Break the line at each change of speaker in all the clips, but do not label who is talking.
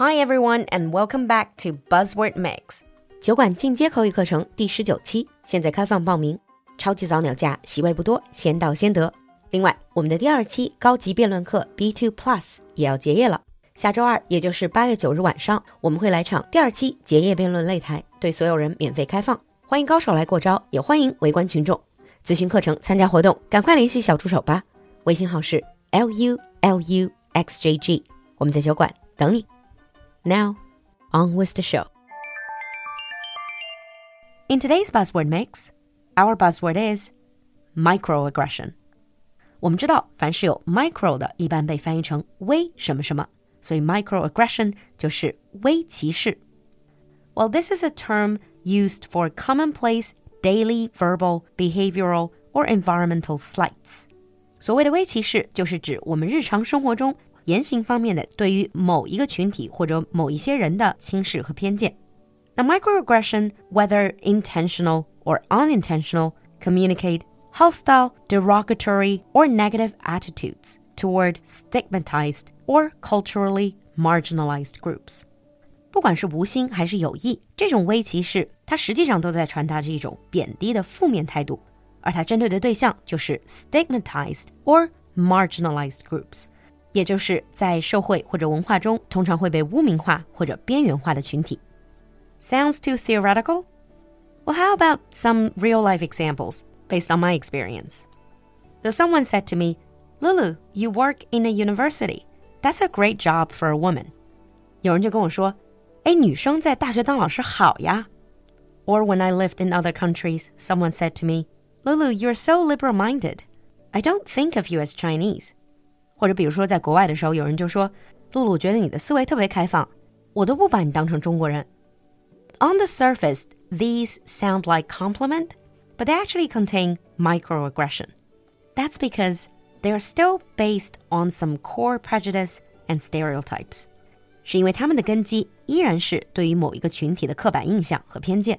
Hi everyone and welcome back to Buzzword Mix 酒馆进阶口语课程第十九期，现在开放报名，超级早鸟价，席位不多，先到先得。另外，我们的第二期高级辩论课 B Two Plus 也要结业了。下周二，也就是八月九日晚上，我们会来场第二期结业辩论擂台，对所有人免费开放，欢迎高手来过招，也欢迎围观群众。咨询课程、参加活动，赶快联系小助手吧。微信号是 l u l u x j g，我们在酒馆等你。Now, on with the show. In today's buzzword mix, our buzzword is microaggression. 我们知道，凡是有 micro 的，一般被翻译成微什么什么，所以 microaggression 就是微歧视。Well, this is a term used for commonplace daily verbal, behavioral, or environmental slights. 所谓的微歧视，就是指我们日常生活中 言行方面的对于某一个群体或者某一些人的轻视和偏见。那 microaggression, whether intentional or unintentional, communicate hostile, derogatory, or negative attitudes toward stigmatized or culturally marginalized groups. 不管是无心还是有意，这种微歧视，它实际上都在传达着一种贬低的负面态度，而它针对的对象就是 stigmatized or marginalized groups， 也就是在社会或者文化中通常会被污名化或者边缘化的群体。Sounds too theoretical? Well, how about some real life examples based on my experience? So, someone said to me, Lulu, you work in a university. That's a great job for a woman. 有人就跟我说，哎，女生在大学当老师好呀。Or when I lived in other countries, someone said to me, Lulu, you're so liberal minded. I don't think of you as Chinese. 或者比如说在国外的时候，有人就说：“璐璐觉得你的思维特别开放，我都不把你当成中国人。” On the surface, these sound like compliment, but they actually contain microaggression. That's because they are still based on some core prejudice and stereotypes. 是因为他们的根基依然是对于某一个群体的刻板印象和偏见。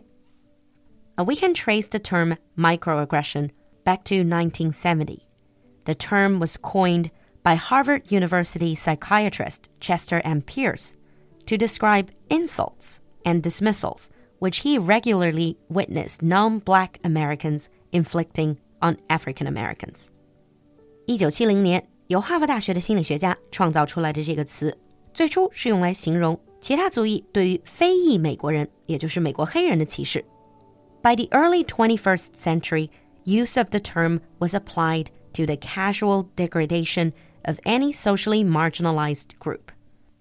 We can trace the term microaggression back to 1970. The term was coined by Harvard University psychiatrist Chester M. Pierce to describe insults and dismissals which he regularly witnessed non black Americans inflicting on African Americans. 一九七零年，由哈佛大学的心理学家创造出来的这个词，最初是用来形容其他族裔对于非裔美国人，也就是美国黑人的歧视。By the early 21st century, use of the term was applied to the casual degradation of any socially marginalized group。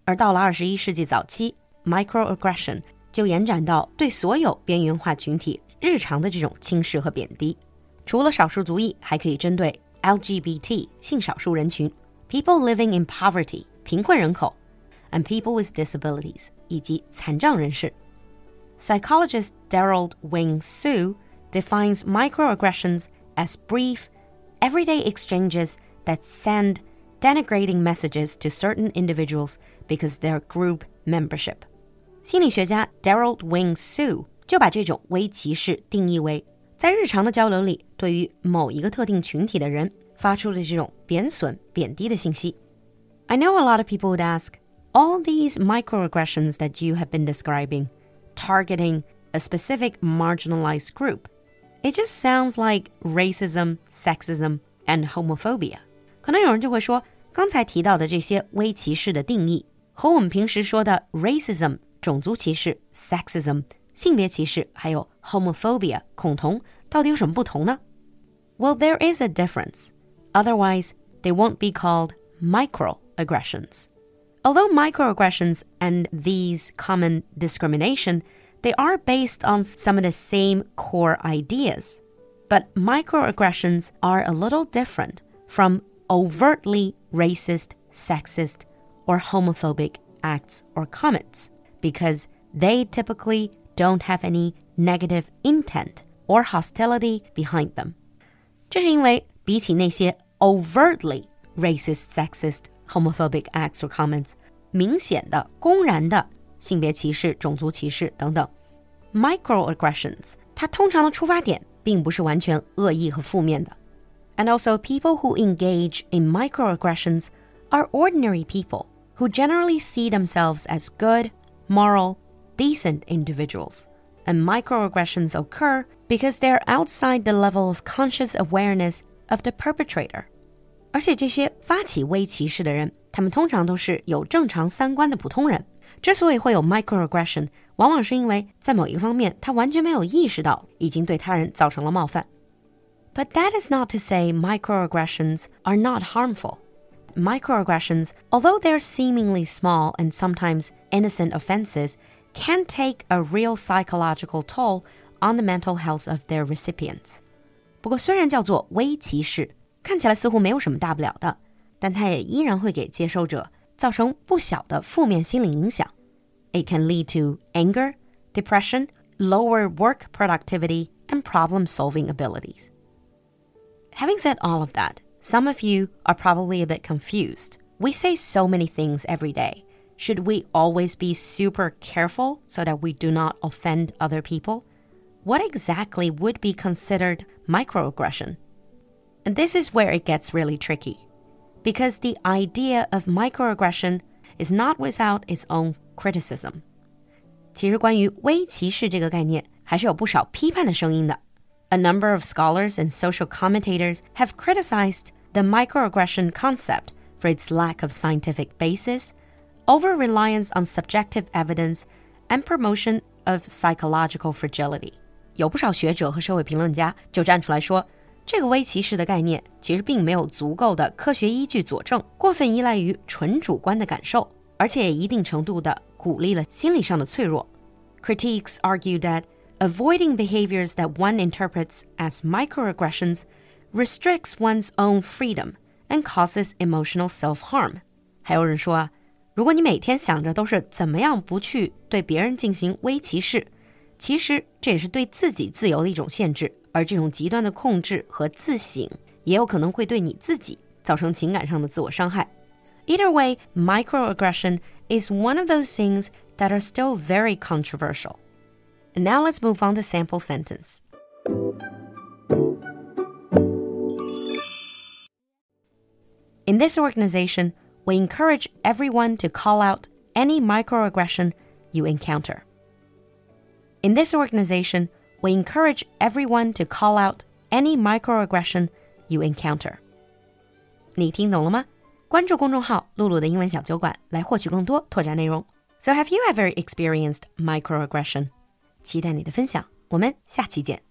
而到了二十一世纪早期，microaggression 就延展到对所有边缘化群体日常的这种轻视和贬低。除了少数族裔，还可以针对 LGBT 性少数人群、people living in poverty 贫困人口，and people with disabilities 以及残障人士。Psychologist Derald Wing Sue defines microaggressions as brief, everyday exchanges that send denigrating messages to certain individuals because their group membership. 心理学家 Derald Wing Sue 就把这种微歧视定义为在日常的交流里，对于某一个特定群体的人发出的这种贬损、贬低的信息。I know a lot of people would ask, all these microaggressions that you have been describing, targeting a specific marginalized group, it just sounds like racism, sexism, and homophobia. 可能有人就会说，刚才提到的这些微歧视的定义，和我们平时说的 racism 种族歧视、sexism 性别歧视，还有 homophobia 恐同，到底有什么不同呢？Well, there is a difference. Otherwise, they won't be called microaggressions. Although microaggressions and these common discrimination, they are based on some of the same core ideas. But microaggressions are a little different from overtly racist, sexist, or homophobic acts or comments because they typically don't have any negative intent or hostility behind them. 这是因为比起那些 overtly racist, sexist, homophobic acts or comments，明显的、公然的性别歧视、种族歧视等等，microaggressions，它通常的出发点并不是完全恶意和负面的。 And also, people who engage in microaggressions are ordinary people who generally see themselves as good, moral, decent individuals. And microaggressions occur because they're outside the level of conscious awareness of the perpetrator. 而且这些发起微歧视的人，他们通常都是有正常三观的普通人。之所以会有 microaggression，往往是因为在某一个方面他完全没有意识到已经对他人造成了冒犯。 But that is not to say microaggressions are not harmful. Microaggressions, although they're seemingly small and sometimes innocent offenses, can take a real psychological toll on the mental health of their recipients. 不过，虽然叫做微歧视，看起来似乎没有什么大不了的，但它也依然会给接收者造成不小的负面心理影响。It can lead to anger, depression, lower work productivity, and problem solving abilities. Having said all of that, some of you are probably a bit confused. We say so many things every day. Should we always be super careful so that we do not offend other people? What exactly would be considered microaggression? And this is where it gets really tricky. Because the idea of microaggression is not without its own criticism. 其实关于微歧视这个概念，还是有不少批判的声音的。 a number of scholars and social commentators have criticized the microaggression concept for its lack of scientific basis, over reliance on subjective evidence, and promotion of psychological fragility. 有不少学者和社会评论家就站出来说，这个微歧视的概念其实并没有足够的科学依据佐证，过分依赖于纯主观的感受，而且也一定程度的鼓励了心理上的脆弱。Critiques argue that avoiding behaviors that one interprets as microaggressions restricts one's own freedom and causes emotional self harm. 还有人说啊，如果你每天想着都是怎么样不去对别人进行微歧视，其实这也是对自己自由的一种限制。而这种极端的控制和自省，也有可能会对你自己造成情感上的自我伤害。Either way, microaggression is one of those things that are still very controversial. And now let's move on to sample sentence. In this organization, we encourage everyone to call out any microaggression you encounter. In this organization, we encourage everyone to call out any microaggression you encounter. 你听懂了吗？关注公众号“露露的英文小酒馆”来获取更多拓展内容。So, have you ever experienced microaggression? 期待你的分享，我们下期见。